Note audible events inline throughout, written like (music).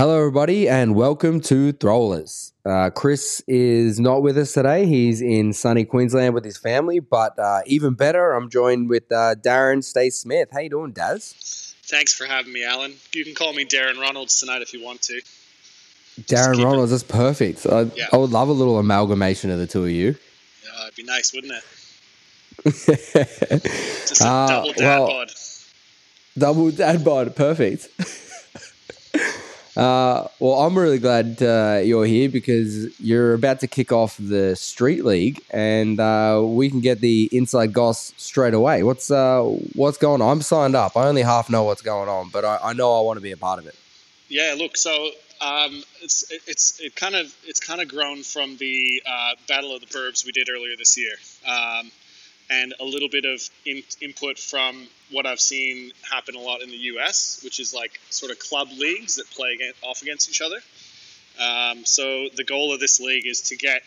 Hello, everybody, and welcome to Throwlers. Uh, Chris is not with us today. He's in sunny Queensland with his family, but uh, even better, I'm joined with uh, Darren Stay Smith. How you doing, Daz? Thanks for having me, Alan. You can call me Darren Ronalds tonight if you want to. Darren keep it- Ronalds, that's perfect. I, Yeah. I would love a little amalgamation of the two of you. Uh, it'd be nice, wouldn't it? (laughs) Just a Ah, double dad well- bod. Double dad bod, perfect. (laughs) uh, well, I'm really glad uh, you're here because you're about to kick off the street league, and uh, we can get the inside goss straight away. What's uh, what's going on? I'm signed up. I only half know what's going on, but I, I know I want to be a part of it. Yeah, look, so um, it's it, it's it kind of it's kind of grown from the uh, Battle of the Burbs we did earlier this year, um, and a little bit of in, input from what I've seen happen a lot in the U.S., which is like sort of club leagues that play against, off against each other. Um, so the goal of this league is to get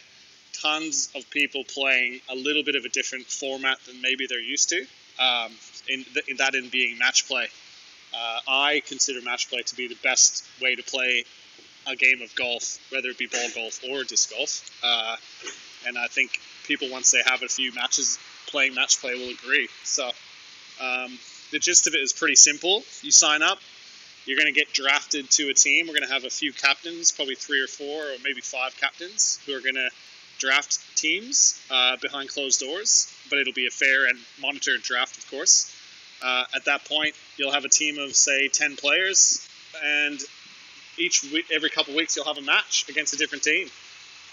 tons of people playing a little bit of a different format than maybe they're used to. Um, in, th- in that in being match play. Uh, I consider match play to be the best way to play a game of golf, whether it be ball golf or disc golf. Uh, and I think people, once they have a few matches playing match play, will agree. So um, the gist of it is pretty simple. You sign up, you're going to get drafted to a team. We're going to have a few captains, probably three or four, or maybe five captains, who are going to draft teams uh, behind closed doors. But it'll be a fair and monitored draft, of course. Uh, at that point, you'll have a team of say ten players, and each every couple of weeks, you'll have a match against a different team.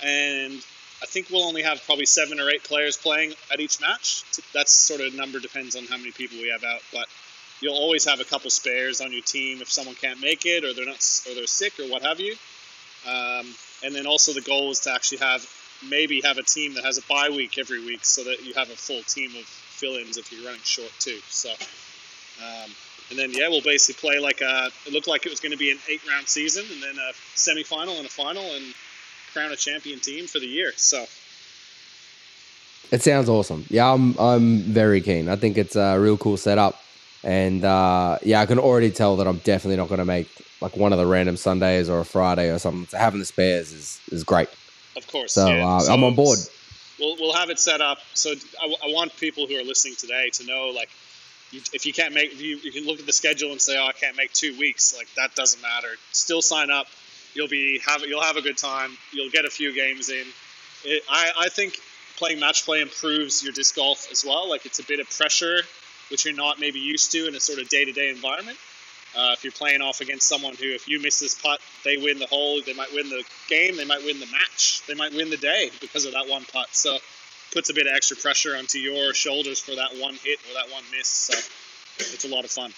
And I think we'll only have probably seven or eight players playing at each match. That's sort of a number depends on how many people we have out, but you'll always have a couple spares on your team if someone can't make it or they're not or they're sick or what have you. Um, and then also the goal is to actually have maybe have a team that has a bye week every week so that you have a full team of fill-ins if you're running short too. So, um, and then yeah, we'll basically play like a. It looked like it was going to be an eight-round season, and then a semi-final and a final, and crown a champion team for the year. So It sounds awesome. Yeah, I'm I'm very keen. I think it's a real cool setup, and uh, yeah, I can already tell that I'm definitely not going to make like one of the random Sundays or a Friday or something. So having the spares is is great. of course, So, yeah. uh, I'm on board. We'll, we'll have it set up. So I, I want people who are listening today to know, like, you, if you can't make, if you, you can look at the schedule and say, oh, I can't make two weeks. Like that doesn't matter. Still sign up. You'll be have you'll have a good time. You'll get a few games in. It, I I think playing match play improves your disc golf as well. Like it's a bit of pressure, which you're not maybe used to in a sort of day to day environment. Uh, if you're playing off against someone who, if you miss this putt, they win the hole, they might win the game, they might win the match, they might win the day because of that one putt. So, puts a bit of extra pressure onto your shoulders for that one hit or that one miss. So, it's a lot of fun.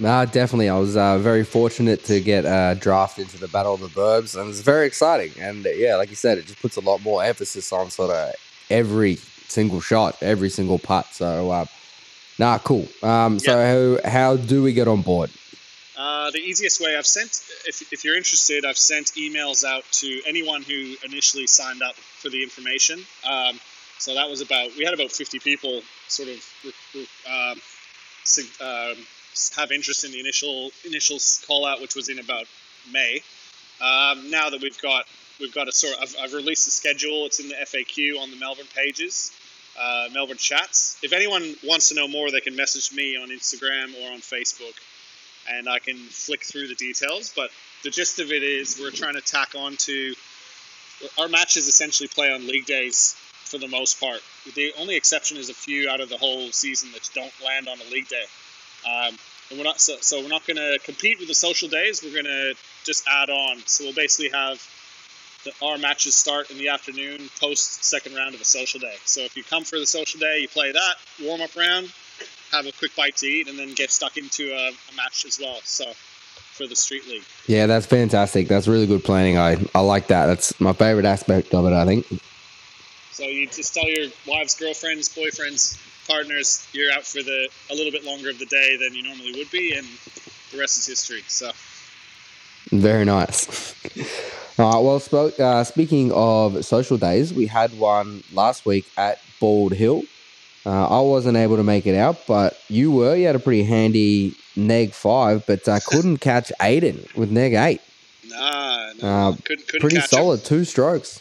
Nah, definitely. I was uh, very fortunate to get uh, drafted into the Battle of the Burbs, and it's very exciting. And uh, yeah, like you said, it just puts a lot more emphasis on sort of every single shot, every single putt. So, uh, nah, cool. Um, so, how, how do we get on board? Uh, the easiest way I've sent, if, if you're interested, I've sent emails out to anyone who initially signed up for the information. Um, so that was about, we had about 50 people sort of um, um, have interest in the initial initial call out, which was in about May. Um, now that we've got we've got a sort of I've, I've released the schedule. It's in the FAQ on the Melbourne pages, uh, Melbourne chats. If anyone wants to know more, they can message me on Instagram or on Facebook, and I can flick through the details. But the gist of it is we're trying to tack on to our matches essentially play on league days for the most part. The only exception is a few out of the whole season that don't land on a league day. Um, and we're not so, so we're not going to compete with the social days. We're going to just add on. So we'll basically have the, our matches start in the afternoon, post second round of a social day. So if you come for the social day, you play that warm up round, have a quick bite to eat, and then get stuck into a, a match as well. So for the street league. Yeah, that's fantastic. That's really good planning. I, I like that. That's my favorite aspect of it, I think. So you just tell your wives, girlfriends, boyfriends, partners, you're out for the a little bit longer of the day than you normally would be, and the rest is history. So Very nice. (laughs) All right. Well, spoke, uh, speaking of social days, we had one last week at Bald Hill. Uh, I wasn't able to make it out, but you were. You had a pretty handy neg five, but I uh, (laughs) couldn't catch Aiden with neg eight. Nah, no, uh, couldn't, couldn't pretty solid, him. two strokes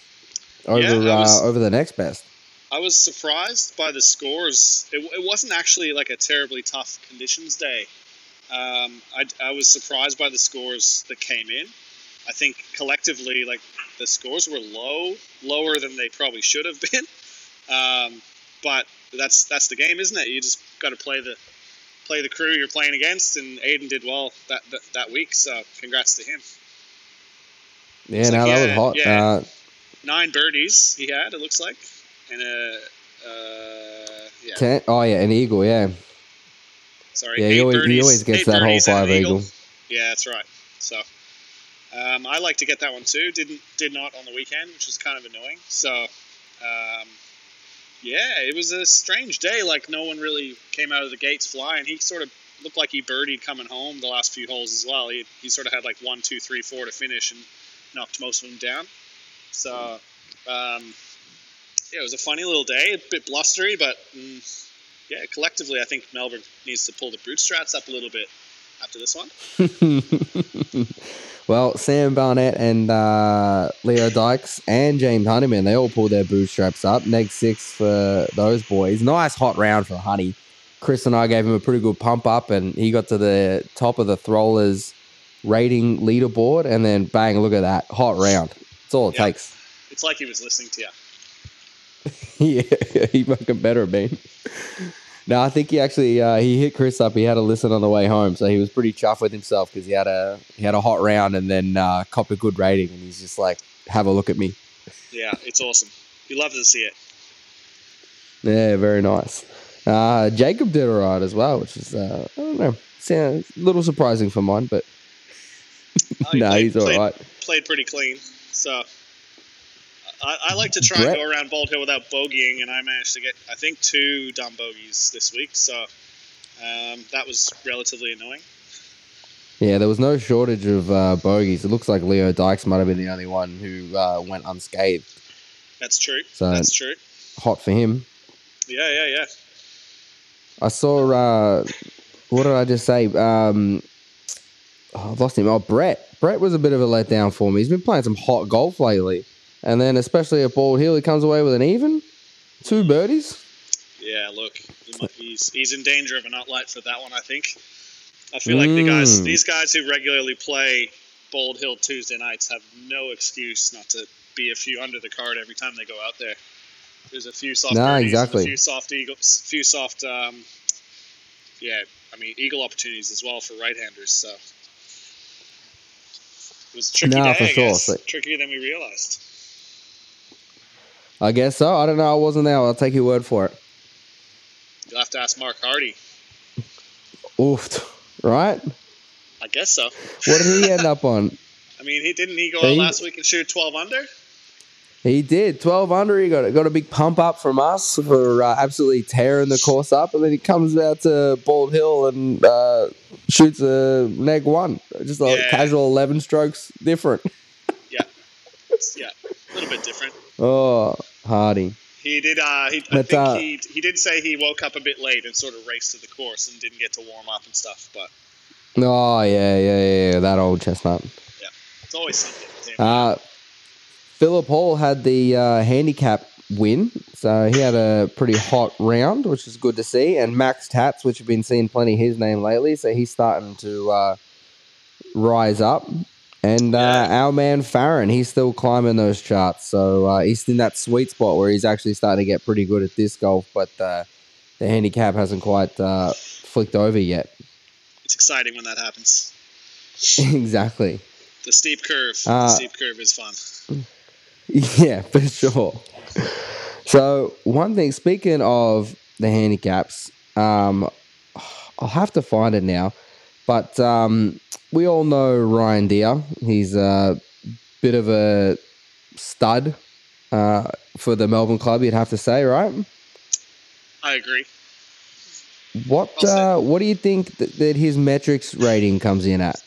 over yeah, was, uh, over the next best. I was surprised by the scores. It, it wasn't actually like a terribly tough conditions day. Um, I, I was surprised by the scores that came in. I think collectively, like the scores were low, lower than they probably should have been. Um, but that's that's the game, isn't it? You just got to play the play the crew you're playing against, and Aiden did well that that, that week. So congrats to him. Yeah, now like, that was hot. Yeah, uh, nine birdies he had. It looks like, and a uh, yeah. Ten, oh yeah, an eagle. Yeah. Sorry. Yeah, he always, he always gets that whole five eagle. eagle. Yeah, that's right. So. Um, I like to get that one too. Didn't did not on the weekend, which was kind of annoying. So um, yeah, it was a strange day. Like no one really came out of the gates flying. He sort of looked like he birdied coming home the last few holes as well. He, he sort of had like one, two, three, four to finish and knocked most of them down. So um, yeah, it was a funny little day, a bit blustery, but mm, yeah, collectively, I think Melbourne needs to pull the bootstraps up a little bit after this one. (laughs) Well, Sam Barnett and uh, Leo Dykes and James Honeyman, they all pulled their bootstraps up. Neg six for those boys. Nice hot round for Honey. Chris and I gave him a pretty good pump up, and he got to the top of the Throwlers rating leaderboard, and then bang, look at that. Hot round. That's all it yeah. takes. It's like he was listening to you. (laughs) yeah, he fucking better have been. No, I think he actually uh, he hit Chris up. He had a listen on the way home, so he was pretty chuffed with himself because he had a he had a hot round and then uh, copped a good rating, and he's just like, "Have a look at me." Yeah, it's awesome. You love to see it. Yeah, very nice. Uh, Jacob did all right as well, which is uh, I don't know, sounds a little surprising for mine, but oh, (laughs) no, he's all played, right. Played pretty clean, so I, I, like to try Brett. and go around Bald Hill without bogeying, and I managed to get, I think, two dumb bogeys this week. So um, that was relatively annoying. Yeah, there was no shortage of uh, bogeys. It looks like Leo Dykes might have been the only one who uh, went unscathed. That's true. So That's true. Hot for him. Yeah, yeah, yeah. I saw. Uh, what did I just say? Um, oh, I've lost him. Oh, Brett. Brett was a bit of a letdown for me. He's been playing some hot golf lately. And then, especially at Bald Hill, he comes away with an even, two birdies. Yeah, look, he's he's in danger of an outlight for that one. I think. I feel like the guys, mm. these guys who regularly play Bald Hill Tuesday nights, have no excuse not to be a few under the card every time they go out there. There's a few soft nah, exactly. a few soft eagles, a few soft, um, yeah, I mean eagle opportunities as well for right-handers. So it was a tricky nah, day, for sure. Trickier than we realized. I guess so. I don't know. I wasn't there. I'll take your word for it. You'll have to ask Mark Hardy. Oof. Right? I guess so. What did he (laughs) end up on? I mean, he didn't he go he, out last week and shoot 12 under? He did. 12 under. He got, got a big pump up from us for uh, absolutely tearing the course up. And then he comes out to Bald Hill and uh, shoots a neg one. Just a yeah. casual 11 strokes different. yeah. (laughs) Yeah. A little bit different. Oh, Hardy. He did. Uh, he, I think uh, he he did say he woke up a bit late and sort of raced to the course and didn't get to warm up and stuff. But oh yeah, yeah, yeah, that old chestnut. Yeah, it's always something. Uh, Philip Hall had the uh, handicap win, so he had a pretty hot round, which is good to see. And Max Tats, which have been seeing plenty his name lately, so he's starting to uh, rise up. And uh, our man Farron, he's still climbing those charts. So uh, he's in that sweet spot where he's actually starting to get pretty good at disc golf, but uh, the handicap hasn't quite uh, flicked over yet. It's exciting when that happens. (laughs) exactly. The steep curve. the uh, steep curve is fun. (laughs) Yeah, for sure. So, one thing, speaking of the handicaps, um, I'll have to find it now, but um, we all know Ryan Deer. He's a bit of a stud uh, for the Melbourne club. You'd have to say, right? I agree. What uh, What do you think that, that, his metrics rating comes in at?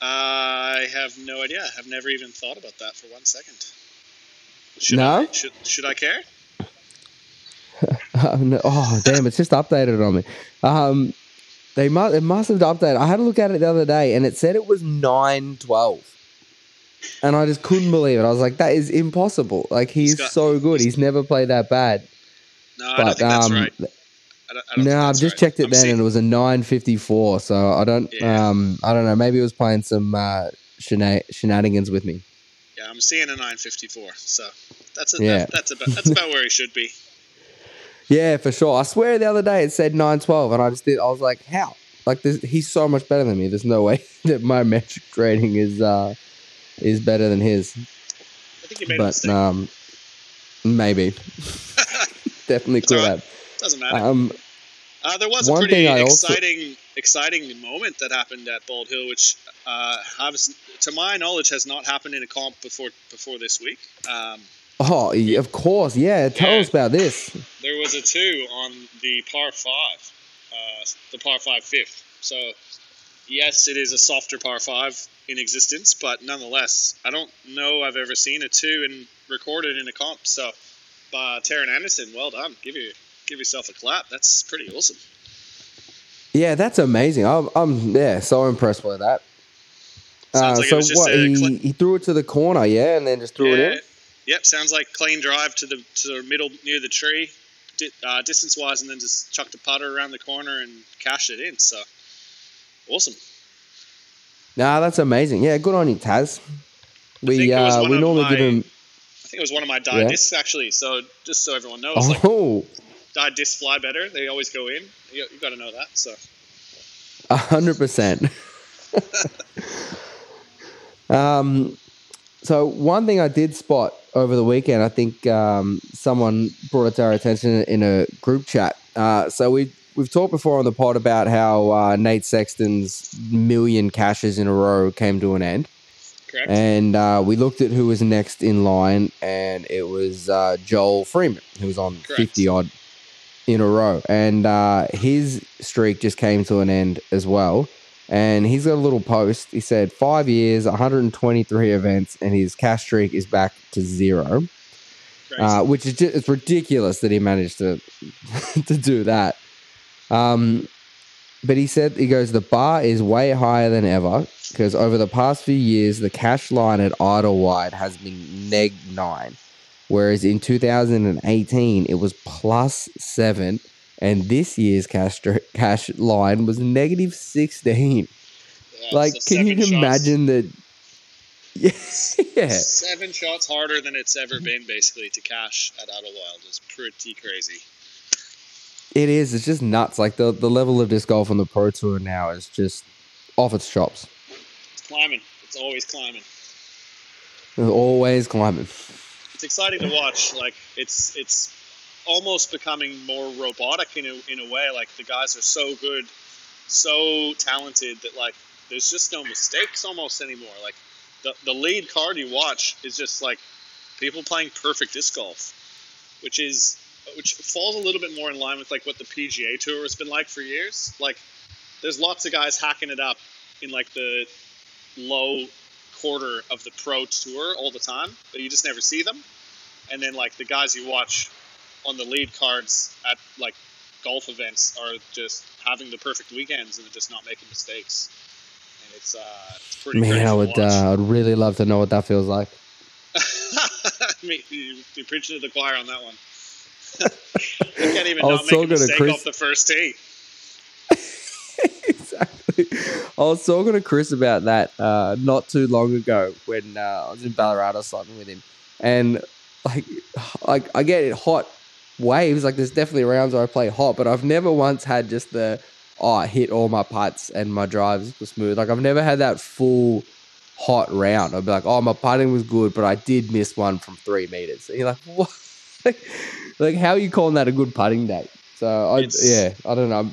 I have no idea. I've never even thought about that for one second. Should no. I, should, should I care? (laughs) Oh, no. oh damn! It's just updated on me. Um, they must it must have updated. I had a look at it the other day, and it said it was nine twelve, and I just couldn't believe it. I was like, that is impossible. Like he's got- so good. He's never played that bad. No, I don't But think that's um, right. I don't, I don't no, I've just right. checked it I'm then, seeing- and it was a nine fifty four. So I don't, Yeah. um, I don't know. Maybe it was playing some uh, shena- shenanigans with me. yeah, I'm seeing a 954. So that's a, Yeah. that's about that's about where he should be. (laughs) Yeah, for sure. I swear the other day it said nine twelve, and I just did. I was like, how? Like this, he's so much better than me. There's no way (laughs) that my metric rating is uh is better than his. I think you made a But mistake. um, maybe (laughs) definitely could right. have. Doesn't matter. Um, Uh, there was a pretty thing I also- exciting, exciting moment that happened at Bald Hill, which, uh, has, to my knowledge, has not happened in a comp before before this week. Um, oh, of course, yeah. Tell Yeah. us about this. there was a two on the par five, uh, the par five fifth. So, yes, it is a softer par five in existence, but nonetheless, I don't know I've ever seen a two and recorded in a comp. So, uh, Taryn Anderson, well done. Give you give yourself a clap. That's pretty awesome. Yeah, that's amazing. I'm, I'm yeah, so impressed by that. Uh, like so what? He, cl- he threw it to the corner, yeah, and then just threw it in. Yep, sounds like clean drive to the to the middle near the tree, di- uh, distance wise, and then just chucked a putter around the corner and cashed it in. So awesome. Nah, that's amazing. Yeah, good on you, Taz. We think it was uh, we normally give my- him. I think it was one of my die Yeah. discs actually. So just so everyone knows, like Oh, die discs fly better. They always go in. You, you got to know that. So a hundred percent. (laughs) (laughs) Um, so one thing I did spot over the weekend, I think um, someone brought it to our attention in a group chat. Uh, so we we've talked before on the pod about how uh, Nate Sexton's million cashes in a row came to an end. correct. And uh, we looked at who was next in line, and it was uh, Joel Freeman, who was on Correct. 50 odd in a row. And uh, his streak just came to an end as well. And he's got a little post. He said, five years, 123 events, and his cash streak is back to zero, uh, which is just, it's ridiculous that he managed to, (laughs) to do that. Um, but he said, he goes, the bar is way higher than ever because over the past few years, the cash line at Idlewild has been neg nine, whereas in 2018 it was plus seven, and this year's cash cash line was negative 16. Yeah, like, so can you imagine that? Yeah, (laughs) yeah, Seven shots harder than it's ever been, basically, to cash at Idlewild is pretty crazy. it is. It's just nuts. Like the the level of disc golf on the pro tour now is just off its chops. It's climbing. It's always climbing. It's always climbing. it's exciting to watch. Like it's it's almost becoming more robotic in a in a way. Like the guys are so good, so talented that like there's just no mistakes almost anymore. Like the the lead card you watch is just like people playing perfect disc golf, which is which falls a little bit more in line with like what the PGA Tour has been like for years. Like there's lots of guys hacking it up in like the low quarter of the pro tour all the time, but you just never see them. And then like the guys you watch on the lead cards at like golf events are just having the perfect weekends and just not making mistakes. And it's uh, it's pretty Man, I would uh, I'd really love to know what that feels like. (laughs) You're preaching to the choir on that one. (laughs) you can't even I not was so make a mistake Chris- off the first tee. (laughs) exactly. I was talking to Chris about that uh, not too long ago when uh, I was in Ballarat or something with him, and like, (sighs) like I get it hot waves. Like there's definitely rounds where I play hot, but I've never once had just the oh I hit all my putts and my drives were smooth. Like I've never had that full hot round. I'd be like, oh my putting was good, but I did miss one from three meters. And you're like, (laughs) what? like how are you calling that a good putting day? So I It's- yeah I don't know.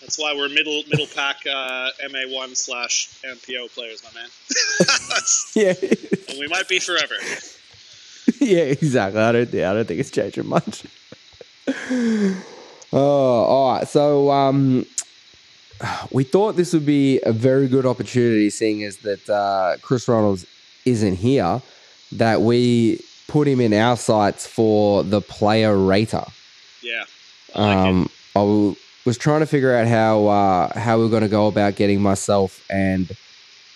That's why we're middle middle pack uh, MA one slash MPO players, my man. (laughs) (laughs) Yeah. and we might be forever. (laughs) yeah, exactly. I don't think I don't think it's changing much. (laughs) oh, all right. So um, we thought this would be a very good opportunity, seeing as that uh, Chris Ronalds isn't here, that we put him in our sights for the player rater. Yeah. I like. Um, I was trying to figure out how uh, how we are going to go about getting myself and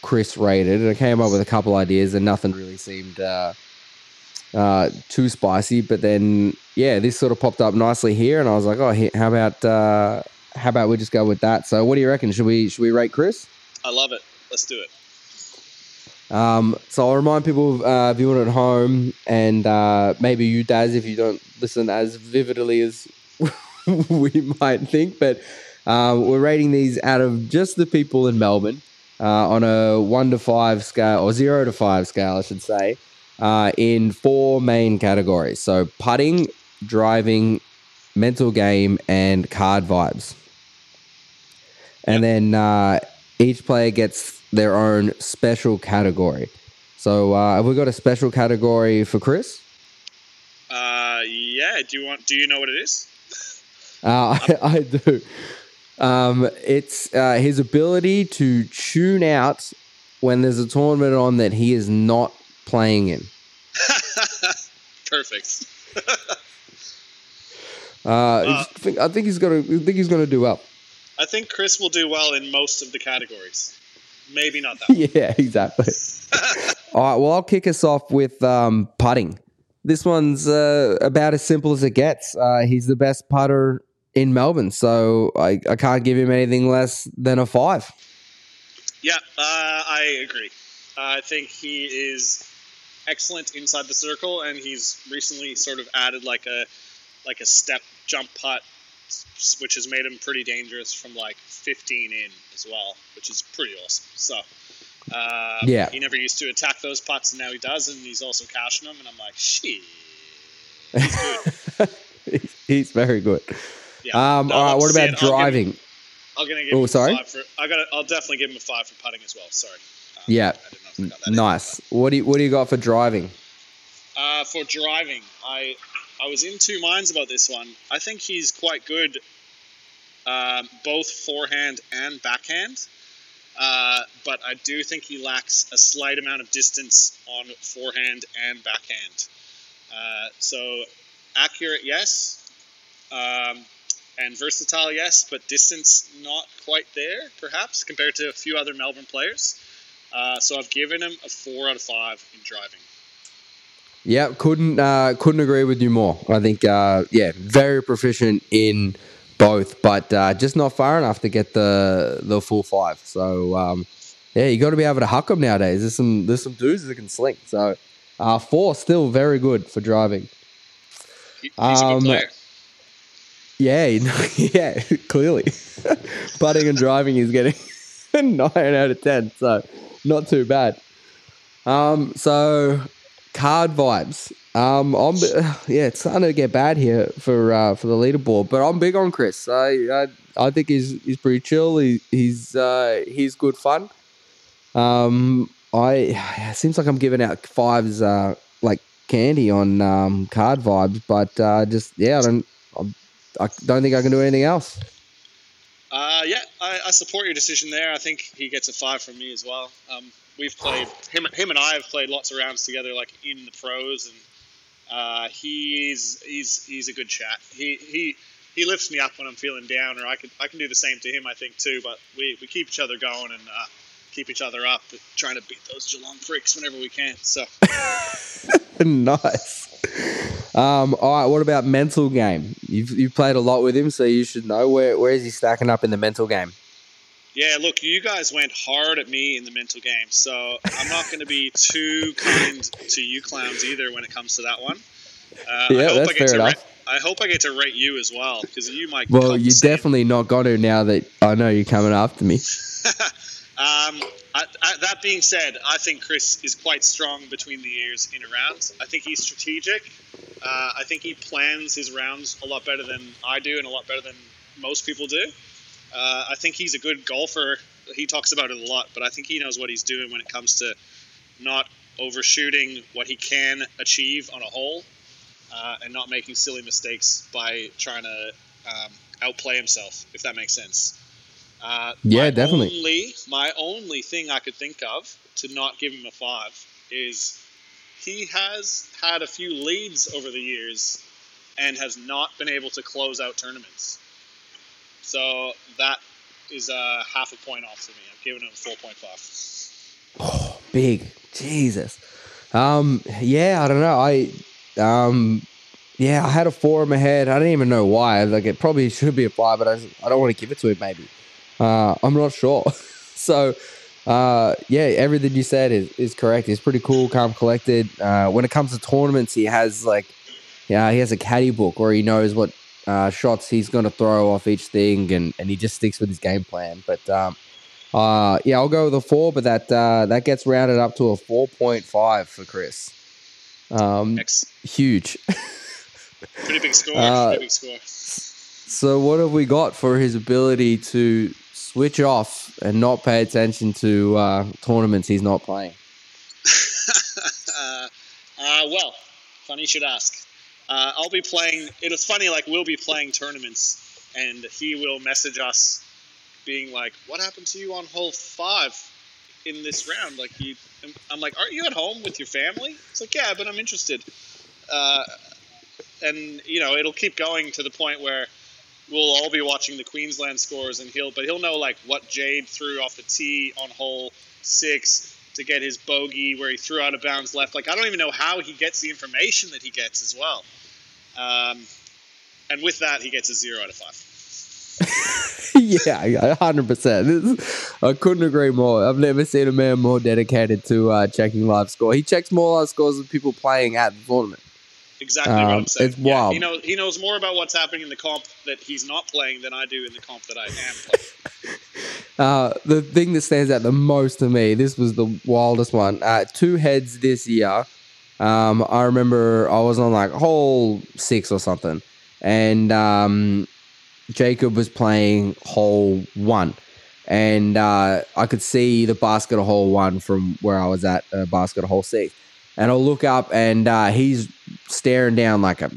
Chris rated, and I came up with a couple ideas, and nothing really seemed uh, uh, too spicy. But then, yeah, this sort of popped up nicely here, and I was like, oh, how about uh, how about we just go with that? So, what do you reckon? Should we should we rate Chris? I love it. Let's do it. Um, so I'll remind people uh, viewing at home, and uh, maybe you, Daz, if you don't listen as vividly as (laughs) we might think, but um, we're rating these out of just the people in Melbourne uh, on a one to five scale, or zero to five scale, I should say, uh, in four main categories. So putting, driving, mental game, and card vibes. And then uh, each player gets their own special category. So uh, have we got a special category for Chris? Uh, yeah. Do you want? Do you know what it is? Uh, I, (laughs) I do. Um, it's uh, his ability to tune out when there's a tournament on that he is not playing in. (laughs) Perfect. (laughs) Uh, I think, I think he's gonna. I think he's gonna do well. I think Chris will do well in most of the categories. Maybe not that. (laughs) one. yeah, exactly. All right. Well, I'll kick us off with um, putting. This one's uh, about as simple as it gets. Uh, he's the best putter in Melbourne, so I, I can't give him anything less than a five. Yeah, uh, I agree. I think he is excellent inside the circle, and he's recently sort of added like a like a step jump putt, which has made him pretty dangerous from like 15 in as well, which is pretty awesome. So. Uh, Yeah. he never used to attack those putts, and now he does, and he's also cashing them. And I'm like, shit. he's, (laughs) he's very good. Yeah. Um, No, all right. What about it. I'll give him- driving? I'm gonna give Oh, sorry? five for. I got. I'll definitely give him a five for putting as well. Sorry. Uh, Yeah. I didn't know if I got that in. Nice. What do you What do you got for driving? Uh, for driving, I I was in two minds about this one. I think he's quite good, um, both forehand and backhand. Uh, but I do think he lacks a slight amount of distance on forehand and backhand. Uh, so accurate, yes, um, and versatile, yes, but distance not quite there, perhaps compared to a few other Melbourne players. Uh, so I've given him a four out of five in driving. Yeah, couldn't uh, couldn't agree with you more. I think uh, yeah, very proficient in both, but uh, just not far enough to get the the full five. So um, yeah, you got to be able to huck them nowadays. There's some there's some dudes that can sling. So uh, four still very good for driving. He, he's a Um, good player. Yeah, (laughs) yeah, clearly, (laughs) putting and driving is getting (laughs) nine out of ten. So not too bad. Um, so card vibes. Um, I'm (sighs) yeah, it's starting to get bad here for uh, for the leaderboard, but I'm big on Chris. I I, I think he's he's pretty chill. He, he's uh, he's good fun. Um, I (sighs) seems like I'm giving out fives uh, like candy on um, card vibes, but uh, just yeah, I don't I don't think I can do anything else. Uh, yeah, I, I support your decision there. I think he gets a five from me as well. Um, we've played him. Him and I have played lots of rounds together, like in the pros, and uh, he's he's he's a good chat. He he he lifts me up when I'm feeling down, or I can I can do the same to him. I think too. But we, we keep each other going and uh, keep each other up, trying to beat those Geelong freaks whenever we can. So (laughs) nice. Um, all right. What about mental game? You've you've played a lot with him, so you should know where where is he stacking up in the mental game. yeah, look, you guys went hard at me in the mental game, so I'm not going to be too kind to you clowns either when it comes to that one. Uh, Yeah, I hope that's I get fair to enough. rate, I hope I get to rate you as well because you might. Well, you're definitely not going to now that I know you're coming after me. (laughs) Um, I, I, that being said, I think Chris is quite strong between the ears in a round. I think he's strategic. Uh, I think he plans his rounds a lot better than I do, and a lot better than most people do. Uh, I think he's a good golfer. He talks about it a lot, but I think he knows what he's doing when it comes to not overshooting what he can achieve on a hole, uh, and not making silly mistakes by trying to um, outplay himself. If that makes sense. Uh, Yeah, definitely. Only, my only thing I could think of to not give him a five is he has had a few leads over the years and has not been able to close out tournaments. So that is a half a point off for me. I've given him a four point five. Oh, (sighs) big Jesus. Um, yeah, I don't know. I um, yeah, I had a four in my head. I didn't even know why. Like it probably should be a five, but I, I don't want to give it to him. Maybe uh, I'm not sure. (laughs) so uh, yeah, everything you said is, is correct. He's pretty cool, calm, collected. Uh, when it comes to tournaments, he has like, yeah, he has a caddy book where he knows what uh, shots he's going to throw off each thing, and, and he just sticks with his game plan. But um, uh, yeah, I'll go with a four, but that uh, that gets rounded up to a four point five for Chris. Um, huge. (laughs) pretty big score. Pretty big score. So what have we got for his ability to switch off and not pay attention to uh, tournaments he's not playing? (laughs) uh, well, funny you should ask. Uh, I'll be playing. It was funny. Like we'll be playing tournaments, and he will message us, being like, "What happened to you on hole five in this round?" Like I'm like, "Aren't you at home with your family?" It's like, "Yeah, but I'm interested." Uh, and you know, it'll keep going to the point where we'll all be watching the Queensland scores, and he'll, but he'll know like what Jade threw off the tee on hole six to get his bogey where he threw out of bounds left. Like I don't even know how he gets the information that he gets as well. Um, and with that, he gets a zero out of five. (laughs) yeah, hundred percent. I couldn't agree more. I've never seen a man more dedicated to uh, checking live score. He checks more live scores than people playing at the tournament. Exactly what Um, I'm saying. it's Yeah, wild. he knows he knows more about what's happening in the comp that he's not playing than I do in the comp that I am playing. (laughs) Uh, the thing that stands out the most to me, this was the wildest one. Uh, two heads this year. Um, I remember I was on like hole six or something, and um, Jacob was playing hole one, and uh, I could see the basket of hole one from where I was at uh, basket of hole six, and I'll look up and uh, he's staring down like a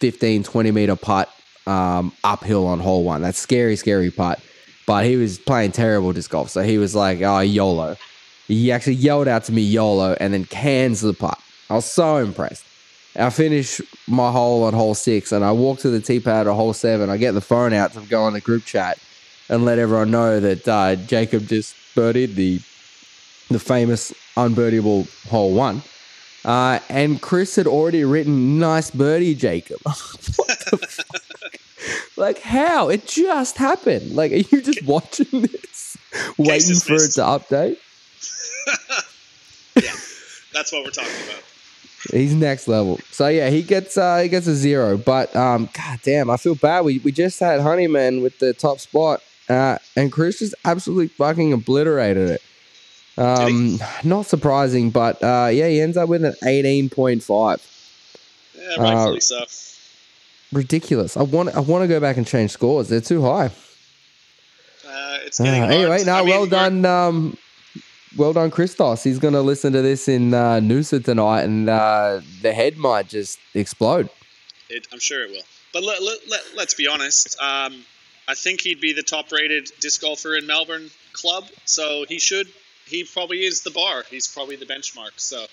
15, 20 meter putt um, uphill on hole one. That's scary, scary putt but he was playing terrible disc golf. So he was like, oh, YOLO. He actually yelled out to me YOLO and then cans the putt. I was so impressed. I finish my hole on hole six and I walk to the tee pad at hole seven. I get the phone out to go on the group chat and let everyone know that uh, Jacob just birdied the the famous unbirdieable hole one. Uh, and Chris had already written nice birdie, Jacob. (laughs) fuck? Like how? It just happened. Like, are you just watching this, waiting for it to update? (laughs) yeah, that's what we're talking about. He's next level. So yeah, he gets uh, he gets a zero. But um, god damn, I feel bad. We we just had Honeyman with the top spot, uh, and Chris just absolutely fucking obliterated it. Um, not surprising, but uh, yeah, he ends up with an eighteen point five. Yeah, rightfully so. Ridiculous. I want I want to go back and change scores. They're too high. Uh, it's Uh, getting anyway, no, I mean, well done. Um, well done, Christos. He's going to listen to this in uh, Noosa tonight, and uh, the head might just explode. It, I'm sure it will. But let, let, let, let's be honest. Um, I think he'd be the top rated disc golfer in Melbourne club. So he should, he probably is the bar. He's probably the benchmark. So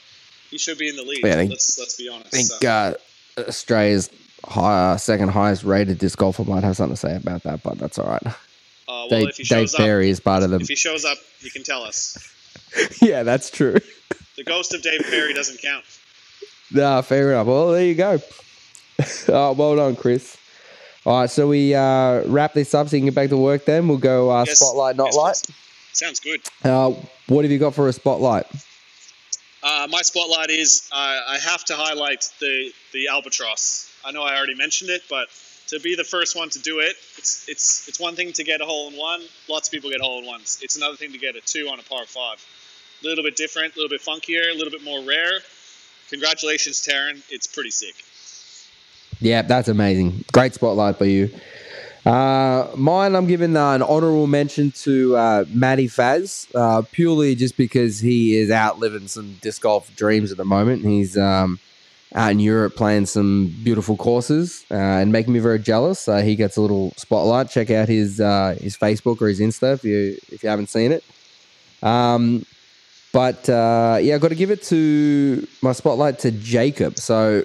he should be in the lead. Yeah, think- let's, let's be honest. I think So, uh, Australia's high, second highest rated disc golfer might have something to say about that, but that's all right. uh, well, Dave, if he Dave shows up, Perry is part of them. if he shows up, he can tell us. (laughs) yeah, that's true. (laughs) The ghost of Dave Perry doesn't count. Nah, fair enough. Well, there you go. (laughs) oh, well done, Chris. All right, so we uh, wrap this up so you can get back to work then. We'll go uh, Yes. spotlight, not Yes, light. Sounds good. Uh, what have you got for a spotlight? Uh, my spotlight is uh, I have to highlight the the albatross. I know I already mentioned it, but to be the first one to do it, it's it's it's one thing to get a hole in one. Lots of people get hole in ones. It's another thing to get a two on a par five. A little bit different, a little bit funkier, a little bit more rare. Congratulations, Taryn. It's pretty sick. Yeah, that's amazing. Great spotlight by you. Uh, mine, I'm giving uh, an honorable mention to uh, Matty Faz, uh, purely just because he is out living some disc golf dreams at the moment. He's um, out in Europe playing some beautiful courses uh, and making me very jealous. Uh, he gets a little spotlight. Check out his uh, his Facebook or his Insta if you if you haven't seen it. Um, but yeah, I've got to give it to my spotlight to Jacob. So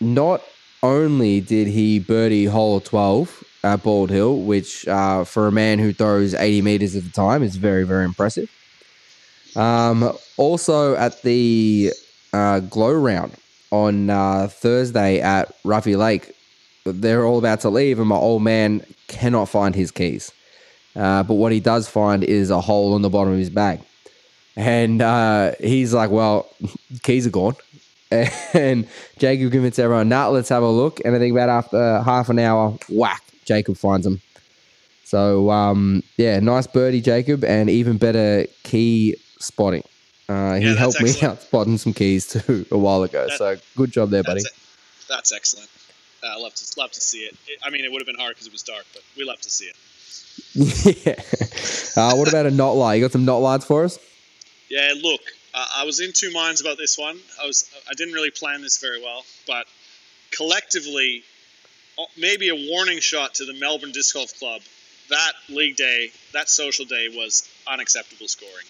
not only did he birdie hole 12 at Bald Hill, which uh, for a man who throws 80 meters at a time is very, very impressive. Um, also at the uh, glow round on uh, Thursday at Ruffey Lake, they're all about to leave, and my old man cannot find his keys. Uh, but what he does find is a hole in the bottom of his bag. And uh, he's like, Well, (laughs) keys are gone. (laughs) And Jacob convinced everyone, nah, let's have a look. And I think about after half an hour, whack, Jacob finds them. So, um, yeah, nice birdie, Jacob, and even better key spotting. Uh, he Yeah, helped me out spotting some keys (laughs) too a while ago. That- so, good job there, buddy. That's. That's excellent. Uh, I love to love to see it. it. I mean, it would have been hard because it was dark, but we love to see it. (laughs) yeah. Uh, what about a knot lie? You got some not lights for us? Yeah, look, uh, I was in two minds about this one. I was I didn't really plan this very well, but collectively, uh, maybe a warning shot to the Melbourne Disc Golf Club. That league day, that social day, was unacceptable scoring.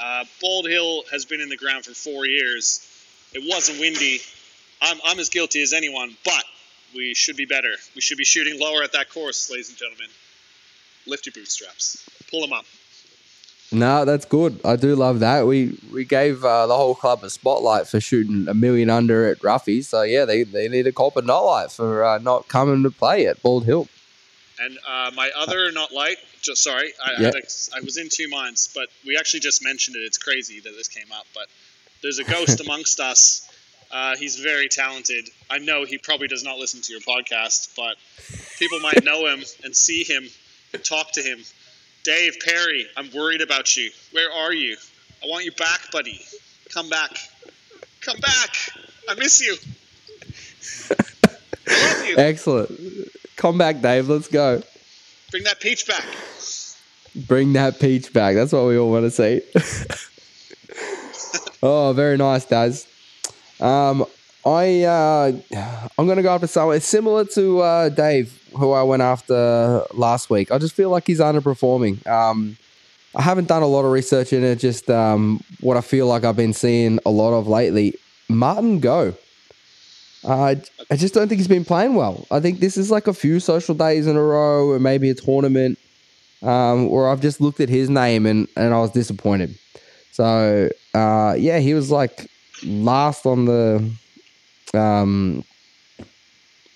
Uh, Bald Hill has been in the ground for four years. It wasn't windy. I'm, I'm as guilty as anyone, but we should be better. We should be shooting lower at that course, ladies and gentlemen. Lift your bootstraps. Pull them up. No, that's good. I do love that. We we gave uh, the whole club a spotlight for shooting a million under at Ruffey. So yeah, they, they need a cop a not light for uh, not coming to play at Bald Hill. And uh, my other not light, just sorry, I, Yeah. had a, I was in two minds, but we actually just mentioned it. It's crazy that this came up, but there's a ghost (laughs) amongst us. Uh, he's very talented. I know he probably does not listen to your podcast, but people might know him and see him, and talk to him. Dave Perry, I'm worried about you. Where are you? I want you back, buddy. Come back. Come back. I miss you. I love you. Excellent. Come back, Dave. Let's go. Bring that peach back. Bring that peach back. That's what we all want to see. (laughs) oh, very nice, Daz. Um, I uh, I'm gonna go after someone It's similar to uh, Dave, who I went after last week. I just feel like he's underperforming. Um, I haven't done a lot of research in it. Just um, what I feel like I've been seeing a lot of lately. Martin Go. Uh, I just don't think he's been playing well. I think this is like a few social days in a row, or maybe a tournament um, where I've just looked at his name and, and I was disappointed. So uh, yeah, he was like last on the um,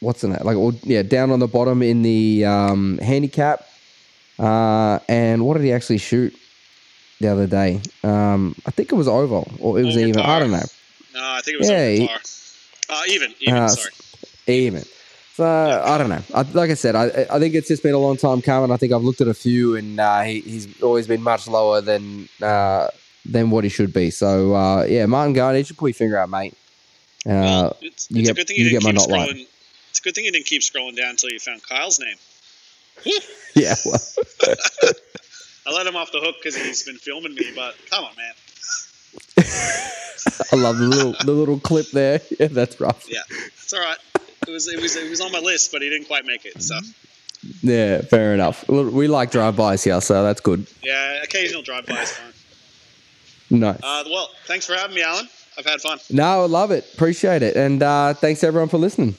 what's in it? Like or, yeah, down on the bottom in the um, handicap. Uh, and what did he actually shoot the other day? Um, I think it was oval or it was Over even. I don't know. No, I think it was Yeah, he- Uh, even, even. Uh, sorry. even. So I don't know. I, like I said, I I think it's just been a long time coming. I think I've looked at a few, and uh, he, he's always been much lower than uh, than what he should be. So uh, yeah, Martin Garner, you should put your finger out, mate. Uh, Well, it's, get- a good thing you you, didn't keep not scrolling. It's a good thing you didn't keep scrolling down until you found Kyle's name. (laughs) (laughs) yeah, well, I let him off the hook because he's been filming me, but come on, man. (laughs) I love the little the little clip there. Yeah, that's rough. Yeah, it's all right. It was it was it was on my list, but he didn't quite make it. So Yeah, fair enough. We like drive-bys here, so that's good. yeah, occasional drive-bys is fine. Nice. Uh, well, thanks for having me, Alan. I've had fun. No, I love it. Appreciate it, and uh, thanks everyone for listening.